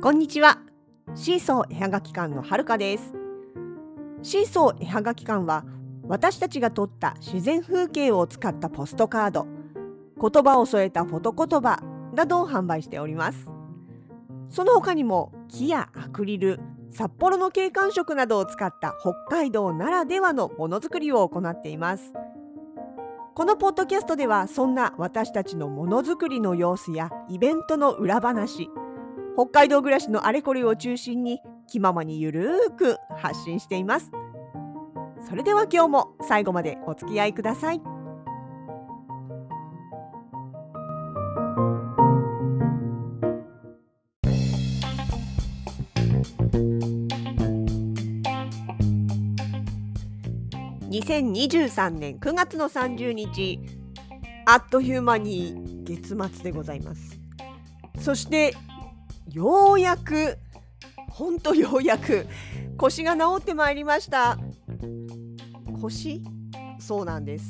こんにちは。シーソー絵はがき館のはるかです。シーソー絵はがき館は私たちが撮った自然風景を使ったポストカード。言葉を添えたフォト言葉などを販売しております。その他にも木やアクリル札幌の景観色などを使った北海道ならではのものづくりを行っています。このポッドキャストではそんな私たちのものづくりの様子やイベントの裏話北海道暮らしのあれこれを中心に気ままにゆるーく発信しています。それでは今日も最後までお付き合いください。2023年9月の30日あっという間に月末でございます。そしてようやくほんとようやく腰が治ってまいりました。腰？そうなんです。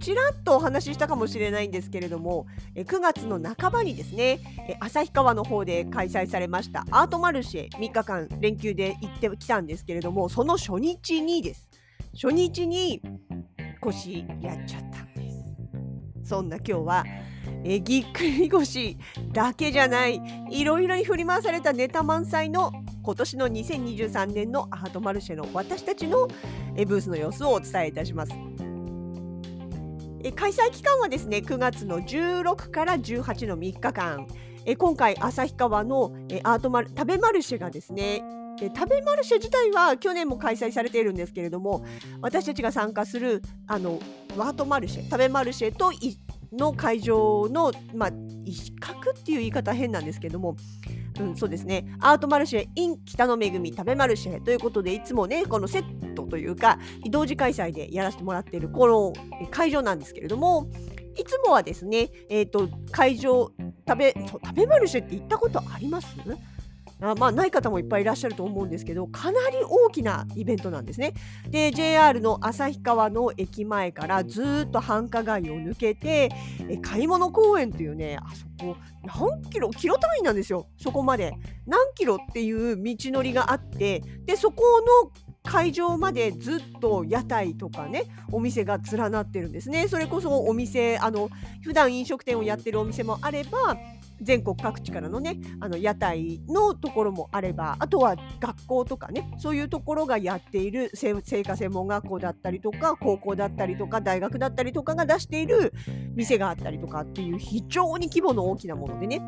ちらっとお話ししたかもしれないんですけれども9月の半ばにですね旭川の方で開催されましたアートマルシェ3日間連休で行ってきたんですけれどもその初日にです。初日に腰やっちゃったんです。そんな今日はえぎっくり腰だけじゃないいろいろに振り回されたネタ満載の今年の2023年のアートマルシェの私たちのえブースの様子をお伝えいたします。え開催期間はですね9月の16から18の3日間。え今回旭川のえアートマル食べマルシェがですねで食べマルシェ自体は去年も開催されているんですけれども私たちが参加するあのワートマルシェ食べマルシェとの会場の、まあ、一角っていう言い方変なんですけども、うん、そうですね。アートマルシェ in 北の恵み食べマルシェということでいつもねこのセットというか同時開催でやらせてもらっているこの会場なんですけれどもいつもはですね、えーと、会場食べ食べマルシェって行ったことあります？あまあ、ない方もいっぱいいらっしゃると思うんですけどかなり大きなイベントなんですね。で JR の旭川の駅前からずっと繁華街を抜けてえ買い物公園っていうねあそこ何キロキロ単位なんですよそこまで何キロっていう道のりがあってでそこの会場までずっと屋台とかねお店が連なってるんですねそれこそお店あの普段飲食店をやってるお店もあれば全国各地からのねあの屋台のところもあればあとは学校とかねそういうところがやっている製菓専門学校だったりとか高校だったりとか大学だったりとかが出している店があったりとかっていう非常に規模の大きなものでね。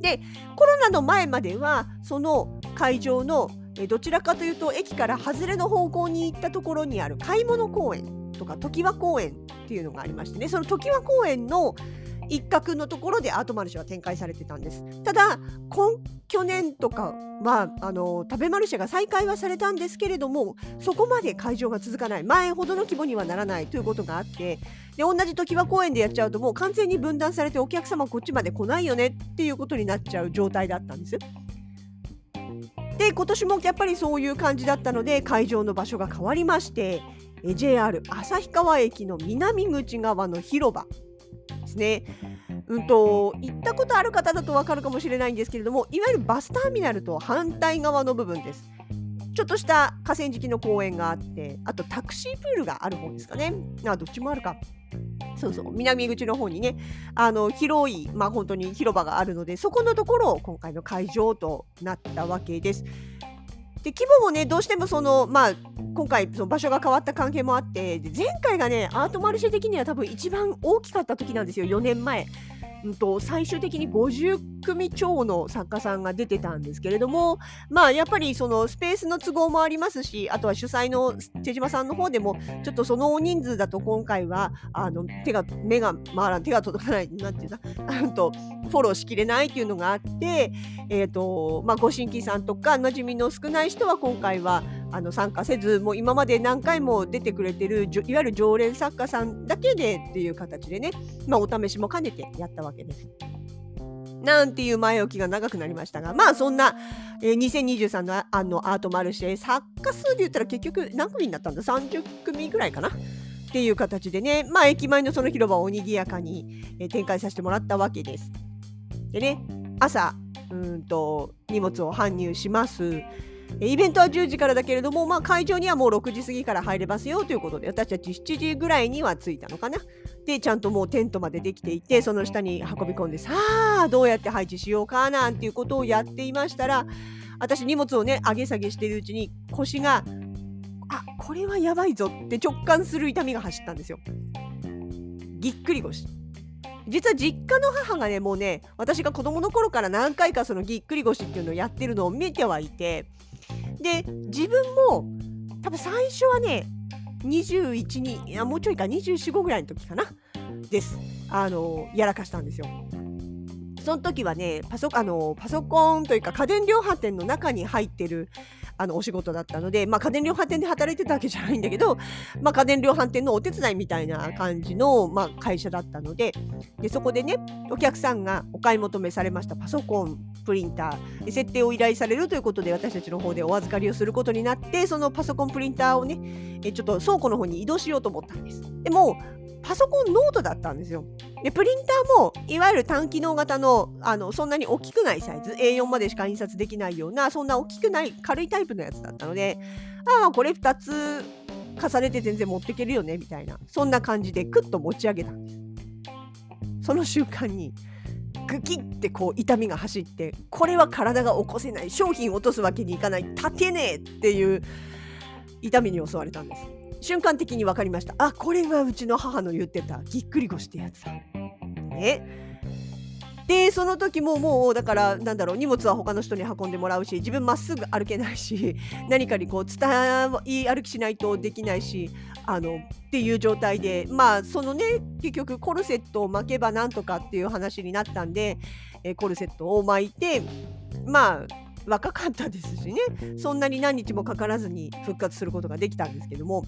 でコロナの前まではその会場のどちらかというと駅から外れの方向に行ったところにある買い物公園とか常盤公園っていうのがありましてねその常盤公園の一角のところでアートマルシェは展開されてたんです。ただ今去年とかはあの食べマルシェが再開はされたんですけれどもそこまで会場が続かない前ほどの規模にはならないということがあってで同じ常盤公園でやっちゃうともう完全に分断されてお客様こっちまで来ないよねっていうことになっちゃう状態だったんです。で今年もやっぱりそういう感じだったので会場の場所が変わりまして JR 旭川駅の南口側の広場ですね。うんと行ったことある方だと分かるかもしれないんですけれどもいわゆるバスターミナルと反対側の部分です。ちょっとした河川敷の公園があってあとタクシープールがある方ですかね。あどっちもあるか。そうそう南口の方にねあの広い、まあ、本当に広場があるのでそこのところを今回の会場となったわけです。で規模もねどうしてもそのまあ今回その場所が変わった関係もあって前回がねアートマルシェ的には多分一番大きかった時なんですよ4年前。うんと、最終的に50組超の作家さんが出てたんですけれどもまあやっぱりそのスペースの都合もありますしあとは主催の手島さんの方でもちょっとその大人数だと今回はあの手が目が回らん手が届かないなんていうかとフォローしきれないっていうのがあって、えーとまあ、ご新規さんとか馴染みの少ない人は今回はあの参加せずもう今まで何回も出てくれてるいわゆる常連作家さんだけでっていう形でね、まあ、お試しも兼ねてやったわけです。なんていう前置きが長くなりましたがまあそんな、えー、2023のあのアートマルシェ作家数で言ったら結局何組になったんだ？30組ぐらいかな？っていう形でねまあ駅前のその広場をにぎやかに、えー、展開させてもらったわけです。でね朝うんと荷物を搬入しますイベントは10時からだけれども、まあ、会場にはもう6時過ぎから入れますよということで私たち7時ぐらいには着いたのかなでちゃんともうテントまでできていてその下に運び込んでさあどうやって配置しようかなんていうことをやっていましたら私荷物をね上げ下げしているうちに腰があこれはやばいぞって直感する痛みが走ったんですよ。ぎっくり腰実は実家の母がねもうね私が子供の頃から何回かそのぎっくり腰っていうのをやってるのを見てはいてで自分も多分最初はね21にいやもうちょいか245ぐらいの時かなですあのやらかしたんですよ。その時はねパソあのパソコンというか家電量販店の中に入ってるあのお仕事だったので、まあ、家電量販店で働いてたわけじゃないんだけど、まあ、家電量販店のお手伝いみたいな感じの、まあ、会社だったのででそこでねお客さんがお買い求めされましたパソコンプリンター設定を依頼されるということで私たちの方でお預かりをすることになってそのパソコンプリンターをねちょっと倉庫の方に移動しようと思ったんです。でもパソコンノートだったんですよ。でプリンターもいわゆる単機能型のあのそんなに大きくないサイズ A4 までしか印刷できないようなそんな大きくない軽いタイプのやつだったのでああこれ2つ重ねて全然持っていけるよねみたいなそんな感じでクッと持ち上げたんです。その瞬間にグキッてこう痛みが走ってこれは体が起こせない商品落とすわけにいかない立てねえっていう痛みに襲われたんです。瞬間的に分かりましたあこれがうちの母の言ってたぎっくり腰ってやつだ。ね。でその時ももうだからなんだろう荷物は他の人に運んでもらうし自分まっすぐ歩けないし 何かにこう伝い歩きしないとできないしあのっていう状態でまあそのね結局コルセットを巻けばなんとかっていう話になったんで、えコルセットを巻いてまあ若かったですしね。そんなに何日もかからずに復活することができたんですけども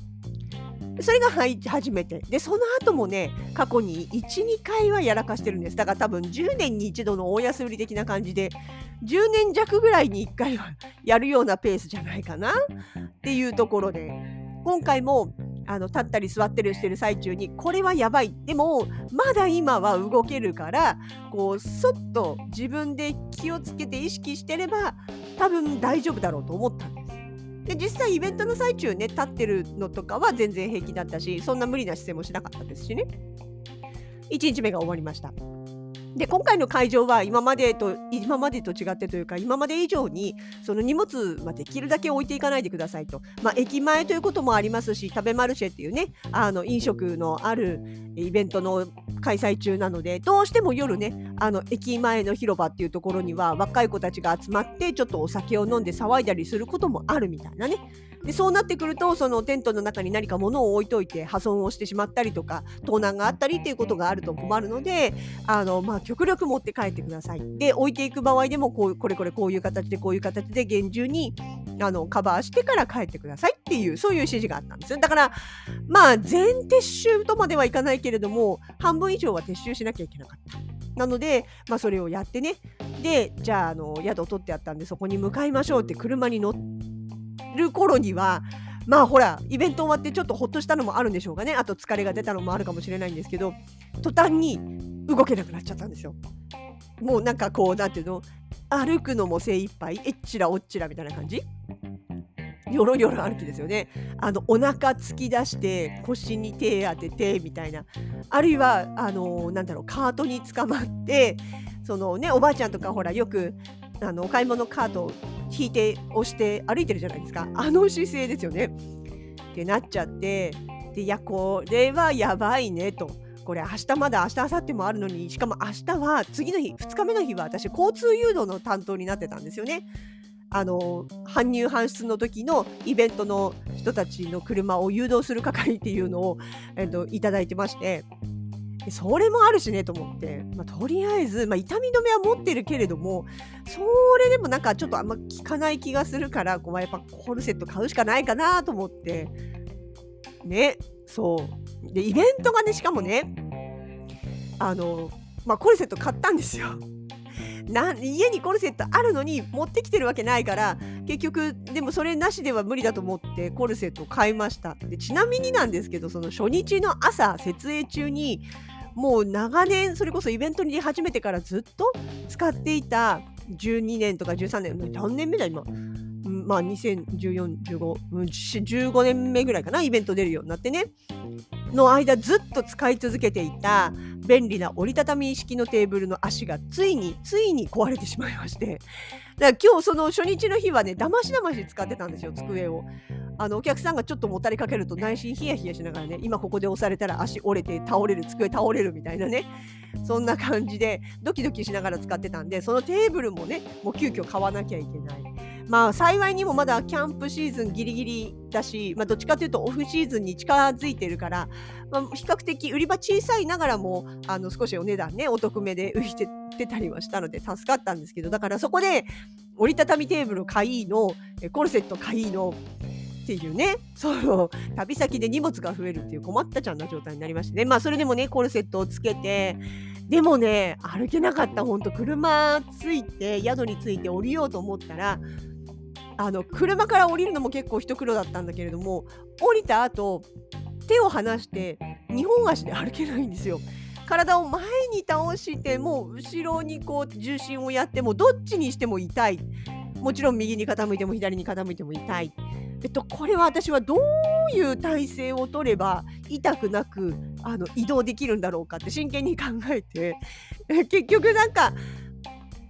それが初めて。でその後もね過去に12回はやらかしてるんです。だから多分10年に一度の大安売り的な感じで10年弱ぐらいに1回はやるようなペースじゃないかなっていうところで。今回もあの立ったり座ったりしてる最中にこれはやばい。でもまだ今は動けるからこうそっと自分で気をつけて意識してれば多分大丈夫だろうと思ったんです。で実際イベントの最中ね立ってるのとかは全然平気だったしそんな無理な姿勢もしなかったですしね1日目が終わりました。で今回の会場は今までと今までと違ってというか今まで以上にその荷物はできるだけ置いていかないでくださいと、まあ、駅前ということもありますし食べマルシェっていうねあの飲食のあるイベントの開催中なのでどうしても夜ねあの駅前の広場っていうところには若い子たちが集まってちょっとお酒を飲んで騒いだりすることもあるみたいなね。でそうなってくるとそのテントの中に何か物を置いといて破損をしてしまったりとか盗難があったりっていうことがあると困るのであの、まあ、極力持って帰ってください。で置いていく場合でもこうこれこれこういう形でこういう形で厳重にあのカバーしてから帰ってくださいっていうそういう指示があったんですよだからまあ全撤収とまではいかないけれども半分以上は撤収しなきゃいけなかった。なので、まあ、それをやってねでじゃああの宿を取ってあったんでそこに向かいましょうって車に乗ってる頃にはまあほらイベント終わってちょっとほっとしたのもあるんでしょうかねあと疲れが出たのもあるかもしれないんですけど途端に動けなくなっちゃったんですよ。もうなんかこうなんていうの？歩くのも精一杯えっちらおっちらみたいな感じ？よろよろ歩きですよね。あのお腹突き出して腰に手当ててみたいなあるいはあのなんだろうカートに捕まってそのねおばあちゃんとかほらよくあのお買い物カートを引いて押して歩いてるじゃないですかあの姿勢ですよね。ってなっちゃってでいやこれはやばいねと。これ明日まだ明日明後日もあるのにしかも明日は次の日2日目の日は私交通誘導の担当になってたんですよね。あの搬入搬出の時のイベントの人たちの車を誘導する係っていうのを、えっと、いただいてましてそれもあるしねと思って、まあ、とりあえず、まあ、痛み止めは持ってるけれどもそれでもなんかちょっとあんま効かない気がするからこうやっぱコルセット買うしかないかなと思って。ねそう。でイベントがねしかもねあの、まあ、コルセット買ったんですよ。な家にコルセットあるのに持ってきてるわけないから結局でもそれなしでは無理だと思ってコルセットを買いました。でちなみになんですけどその初日の朝設営中にもう長年それこそイベントに出始めてからずっと使っていた12年とか13年何年目だ今。まあ2014、15、15年目ぐらいかな、イベント出るようになってね、の間ずっと使い続けていた便利な折りたたみ式のテーブルの足がついに、ついに壊れてしまいまして、だから今日その初日の日はね、だましだまし使ってたんですよ、机を。あのお客さんがちょっともたれかけると内心ヒヤヒヤしながらね今ここで押されたら足折れて倒れる机倒れるみたいなねそんな感じでドキドキしながら使ってたんでそのテーブルもねもう急遽買わなきゃいけない。まあ幸いにもまだキャンプシーズンギリギリだし、まあ、どっちかというとオフシーズンに近づいてるから、まあ、比較的売り場小さいながらもあの少しお値段ねお得めで売ってたりはしたので助かったんですけどだからそこで折りたたみテーブル買いのコルセット買いのっていうね、その旅先で荷物が増えるっていう困ったちゃんな状態になりましてね、まあそれでもね、コルセットをつけて、でもね、歩けなかった、ほんと車ついて、宿に着いて降りようと思ったら、あの車から降りるのも結構一苦労だったんだけれども降りた後手を離して2本足で歩けないんですよ。体を前に倒しても後ろにこう重心をやってもどっちにしても痛いもちろん右に傾いても左に傾いても痛い。えっと、これは私はどういう体勢を取れば痛くなくあの移動できるんだろうかって真剣に考えて結局なんか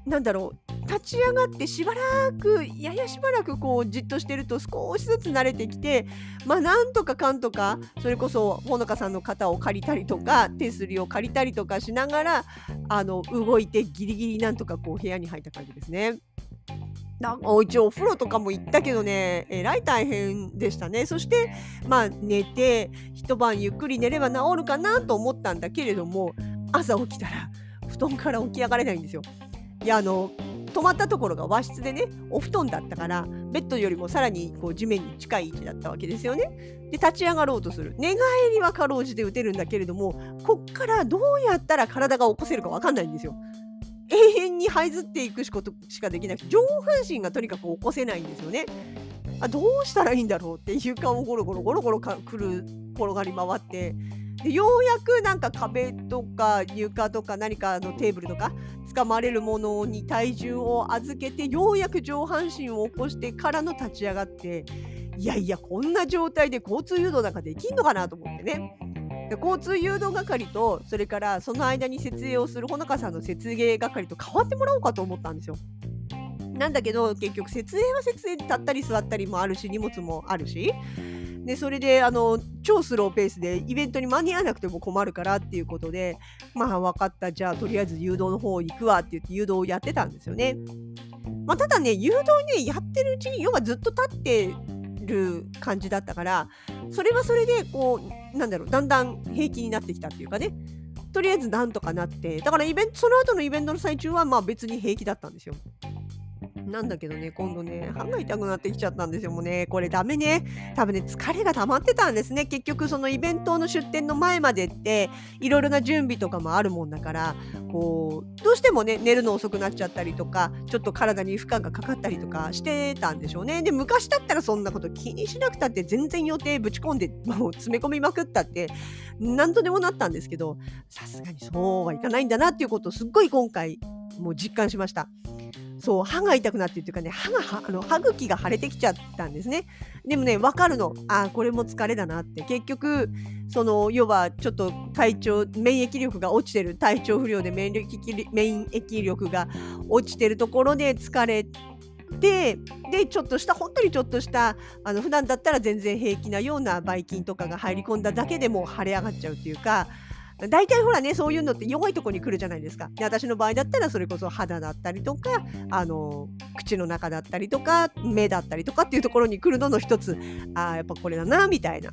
なんだろう立ち上がってしばらくややしばらくこうじっとしてると少しずつ慣れてきてまあなんとかかんとかそれこそほのかさんの肩を借りたりとか手すりを借りたりとかしながらあの動いてギリギリなんとかこう部屋に入った感じですね。一応お風呂とかも行ったけどねえらい大変でしたねそしてまあ寝て一晩ゆっくり寝れば治るかなと思ったんだけれども朝起きたら布団から起き上がれないんですよ。いやあの泊まったところが和室でねお布団だったからベッドよりもさらにこう地面に近い位置だったわけですよね。で立ち上がろうとする寝返りはかろうじて打てるんだけれどもこっからどうやったら体が起こせるか分かんないんですよ。永遠に這いずっていくことしかできなくて上半身がとにかく起こせないんですよね。あどうしたらいいんだろうって床をゴロゴロゴロゴロかくる転がり回ってようやくなんか壁とか床とか何かのテーブルとか掴まれるものに体重を預けてようやく上半身を起こしてからの立ち上がっていやいやこんな状態で交通誘導なんかできんのかなと思ってね。で交通誘導係とそれからその間に設営をするほのかさんの設営係と変わってもらおうかと思ったんですよ。なんだけど結局設営は設営で立ったり座ったりもあるし荷物もあるしでそれであの超スローペースでイベントに間に合わなくても困るからっていうことでまあ分かったじゃあとりあえず誘導の方行くわって言って誘導をやってたんですよね。まあ、ただね誘導ねやってるうちに要はずっと立ってる感じだったからそれはそれでこうなんだろうだんだん平気になってきたっていうかねとりあえずなんとかなってだからイベントその後のイベントの最中はまあ別に平気だったんですよ。なんだけどね、今度ね、歯が痛くなってきちゃったんですよ。もうね、これダメね。多分ね、疲れが溜まってたんですね。結局、そのイベントの出店の前までって、いろいろな準備とかもあるもんだから、こう、どうしてもね、寝るの遅くなっちゃったりとか、ちょっと体に負荷がかかったりとかしてたんでしょうね。で、昔だったらそんなこと気にしなくたって、全然予定ぶち込んで、もう詰め込みまくったって、何とでもなったんですけど、さすがにそうはいかないんだなっていうことをすっごい今回、もう実感しました。そう歯が痛くなってっていうかね歯があの歯茎が腫れてきちゃったんですね。でもね分かるの。あこれも疲れだなって。結局その要はちょっと体調免疫力が落ちてる体調不良で免疫免疫力が落ちてるところで疲れてでちょっとした本当にちょっとしたあの普段だったら全然平気なようなばい菌とかが入り込んだだけでも腫れ上がっちゃうっていうか大体ほらねそういうのって弱いとこに来るじゃないですかで私の場合だったらそれこそ肌だったりとかあの口の中だったりとか目だったりとかっていうところに来るのの一つあやっぱこれだなみたいな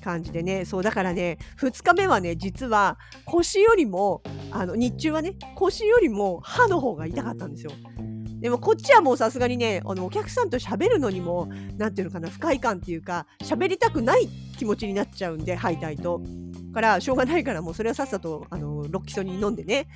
感じでねそうだからね2日目はね実は腰よりもあの日中はね腰よりも歯の方が痛かったんですよ。でもこっちはもうさすがにねあのお客さんと喋るのにも何ていうのかな不快感っていうか喋りたくない気持ちになっちゃうんでハイタイと。からしょうがないからもうそれはさっさとあのロッキソニン飲んでね。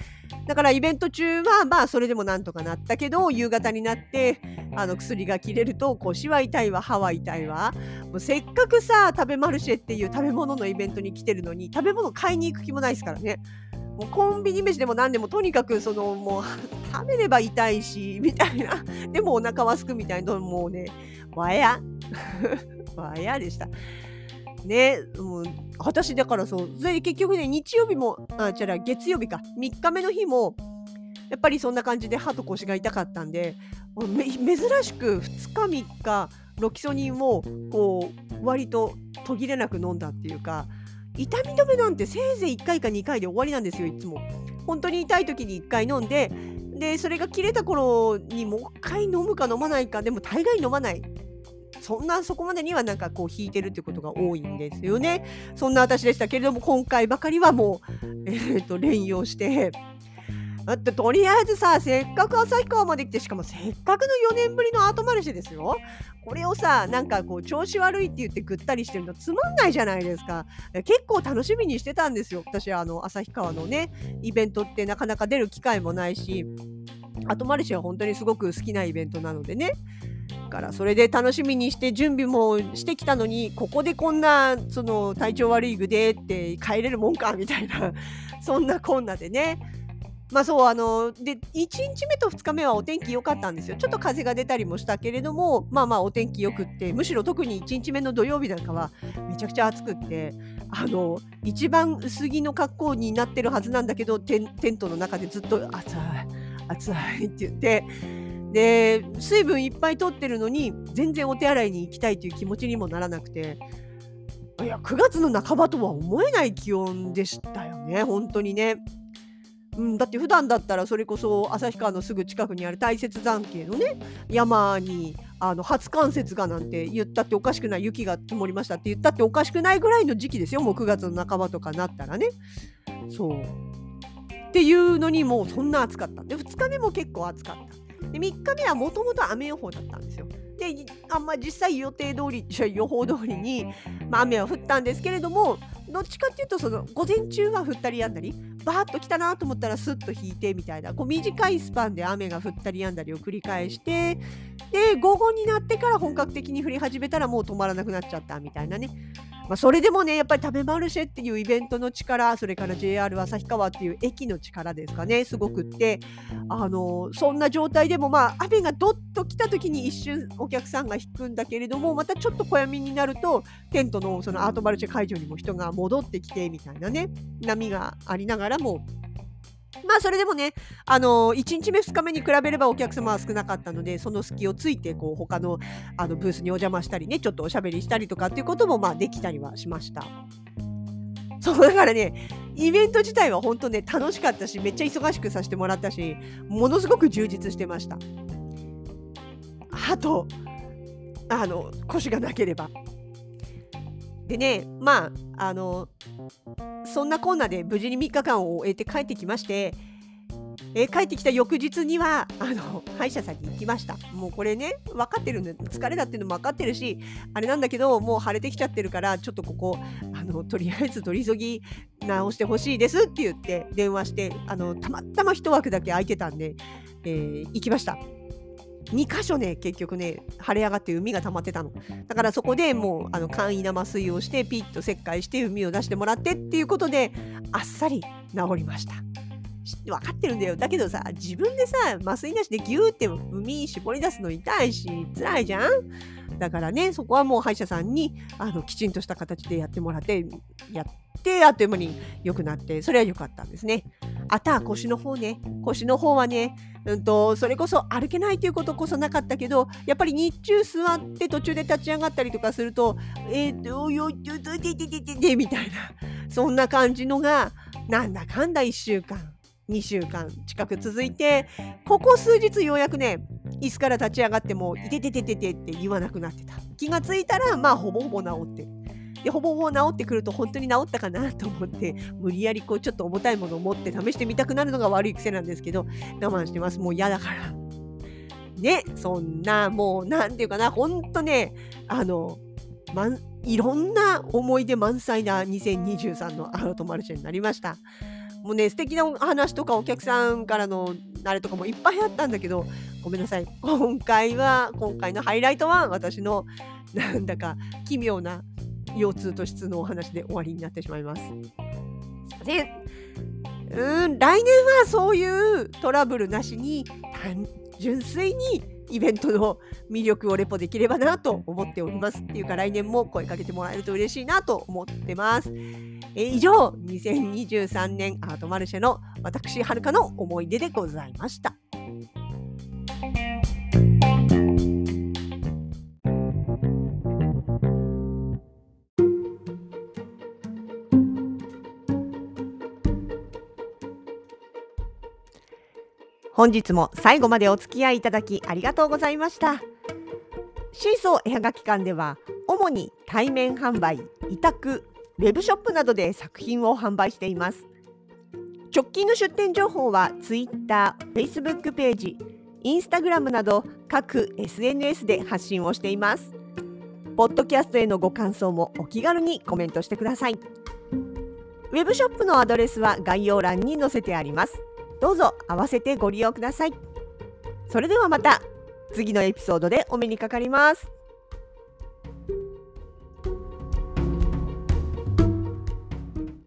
だからイベント中はまあそれでもなんとかなったけど夕方になってあの薬が切れると腰は痛いわ歯は痛いわ。もうせっかくさ食べマルシェっていう食べ物のイベントに来てるのに食べ物買いに行く気もないですからね。もうコンビニ飯でも何でもとにかくそのもう 食べれば痛いしみたいな。でもお腹はすくみたいな。もうねわや。わやでした。ねもう私だからそうそれで結局ね日曜日もあじゃあ月曜日か。3日目の日もやっぱりそんな感じで歯と腰が痛かったんで珍しく2日3日ロキソニンをこう割と途切れなく飲んだっていうか痛み止めなんてせいぜい1回か2回で終わりなんですよいつも。本当に痛い時に1回飲んででそれが切れた頃にもう1回飲むか飲まないかでも大概飲まない。そんなそこまでにはなんかこう引いてるってことが多いんですよね。そんな私でしたけれども今回ばかりはもう、えー、と連用して。だってとりあえずさせっかく旭川まで来てしかもせっかくの4年ぶりのアートマルシェですよ。これをさなんかこう調子悪いって言ってぐったりしてるのつまんないじゃないですか。結構楽しみにしてたんですよ。私あの旭川のねイベントってなかなか出る機会もないしアートマルシェは本当にすごく好きなイベントなのでね。からそれで楽しみにして準備もしてきたのにここでこんなその体調悪い具でって帰れるもんかみたいな そんなこんなでね。まあそうあので1日目と2日目はお天気良かったんですよ。ちょっと風が出たりもしたけれどもまあまあお天気よくってむしろ特に1日目の土曜日なんかはめちゃくちゃ暑くってあの一番薄着の格好になってるはずなんだけどテントの中でずっと暑い暑いって言ってで水分いっぱい取ってるのに全然お手洗いに行きたいという気持ちにもならなくていや9月の半ばとは思えない気温でしたよね本当にね。うん、だって普段だったらそれこそ旭川のすぐ近くにある大雪山系のね山にあの初冠雪がなんて言ったっておかしくない雪が積もりましたって言ったっておかしくないぐらいの時期ですよもう9月の半ばとかなったらね。そうっていうのにもうそんな暑かったで2日目も結構暑かったで3日目はもともと雨予報だったんですよ。であんま実際予定通り予報通りに、まあ、雨は降ったんですけれどもどっちかっていうとその午前中は降ったりやんだりバーッと来たなと思ったらスッと引いてみたいなこう短いスパンで雨が降ったりやんだりを繰り返してで午後になってから本格的に降り始めたらもう止まらなくなっちゃったみたいなね。まあ、それでもねやっぱり食べマルシェっていうイベントの力それから JR 旭川っていう駅の力ですかねすごくって。あのそんな状態でもまあ雨がどっと来た時に一瞬お客さんが引くんだけれどもまたちょっと小闇になるとテントのそのアートマルシェ会場にも人が戻ってきてみたいなね波がありながらもまあそれでもね、あのー、1日目2日目に比べればお客様は少なかったのでその隙をついてこう他のあのブースにお邪魔したりねちょっとおしゃべりしたりとかっていうこともまあできたりはしました。そうだからねイベント自体は本当ね楽しかったしめっちゃ忙しくさせてもらったしものすごく充実してました。あとあの腰がなければ。でねまああのそんなこんなで無事に3日間を終えて帰ってきまして、え、帰ってきた翌日にはあの歯医者さんに行きましたもうこれね分かってるんで疲れだっていうのも分かってるしあれなんだけどもう腫れてきちゃってるからちょっとここあのとりあえず取り急ぎ直してほしいですって言って電話してあのたまたま1枠だけ空いてたんで、えー、行きました。2箇所ね結局ね腫れ上がって海が溜まってたの。だからそこでもうあの簡易な麻酔をしてピッと切開して海を出してもらってっていうことであっさり治りました。分かってるんだよ。だけどさ自分でさ麻酔なしでギューって海絞り出すの痛いし辛いじゃん？だからねそこはもう歯医者さんにあのきちんとした形でやってもらってやってあっという間に良くなってそれは良かったんですね。あた腰の方ね。腰の方はねうんと、それこそ歩けないということこそなかったけどやっぱり日中座って途中で立ち上がったりとかするとえっ、ー、とよいよいてててててみたいなそんな感じのがなんだかんだ1週間2週間近く続いてここ数日ようやくね椅子から立ち上がっても「いててててて」って言わなくなってた気がついたらまあほぼほぼ治ってでほぼほぼ治ってくると本当に治ったかなと思って無理やりこうちょっと重たいものを持って試してみたくなるのが悪い癖なんですけど我慢してます。もう嫌だから。ねそんなもう何て言うかなほんとねあのまんいろんな思い出満載な2023のアートマルシェになりました。もうね素敵なお話とかお客さんからのあれとかもいっぱいあったんだけどごめんなさい。今回は今回のハイライトは私のなんだか奇妙な腰痛と質のお話で終わりになってしまいます。でうん来年はそういうトラブルなしに純粋にイベントの魅力をレポできればなと思っておりますっていうか来年も声かけてもらえると嬉しいなと思ってます。え以上2023年アートマルシェの私はるかの思い出でございました。本日も最後までお付き合いいただきありがとうございました。シーソー絵はがき館では主に対面販売委託ウェブショップなどで作品を販売しています。直近の出店情報は Twitter、Facebook ページ、Instagram など各 SNS で発信をしています。ポッドキャストへのご感想もお気軽にコメントしてください。ウェブショップのアドレスは概要欄に載せてあります。どうぞ合わせてご利用ください。それではまた次のエピソードでお目にかかります。